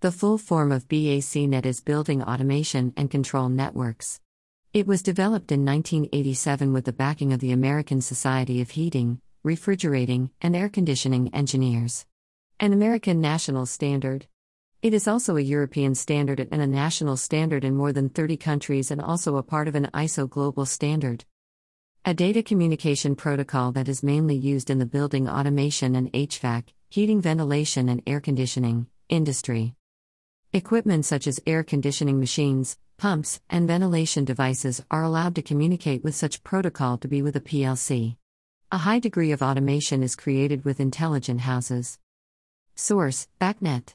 The full form of BACnet is Building Automation and Control Networks. It was developed in 1987 with the backing of the American Society of Heating, Refrigerating, and Air Conditioning Engineers. An American national standard. It is also a European standard and a national standard in more than 30 countries and also a part of an ISO global standard. A data communication protocol that is mainly used in the building automation and HVAC, heating, ventilation, and air conditioning industry. Equipment such as air conditioning machines, pumps, and ventilation devices are allowed to communicate with such protocol to be with a PLC. A high degree of automation is created with intelligent houses. Source BACnet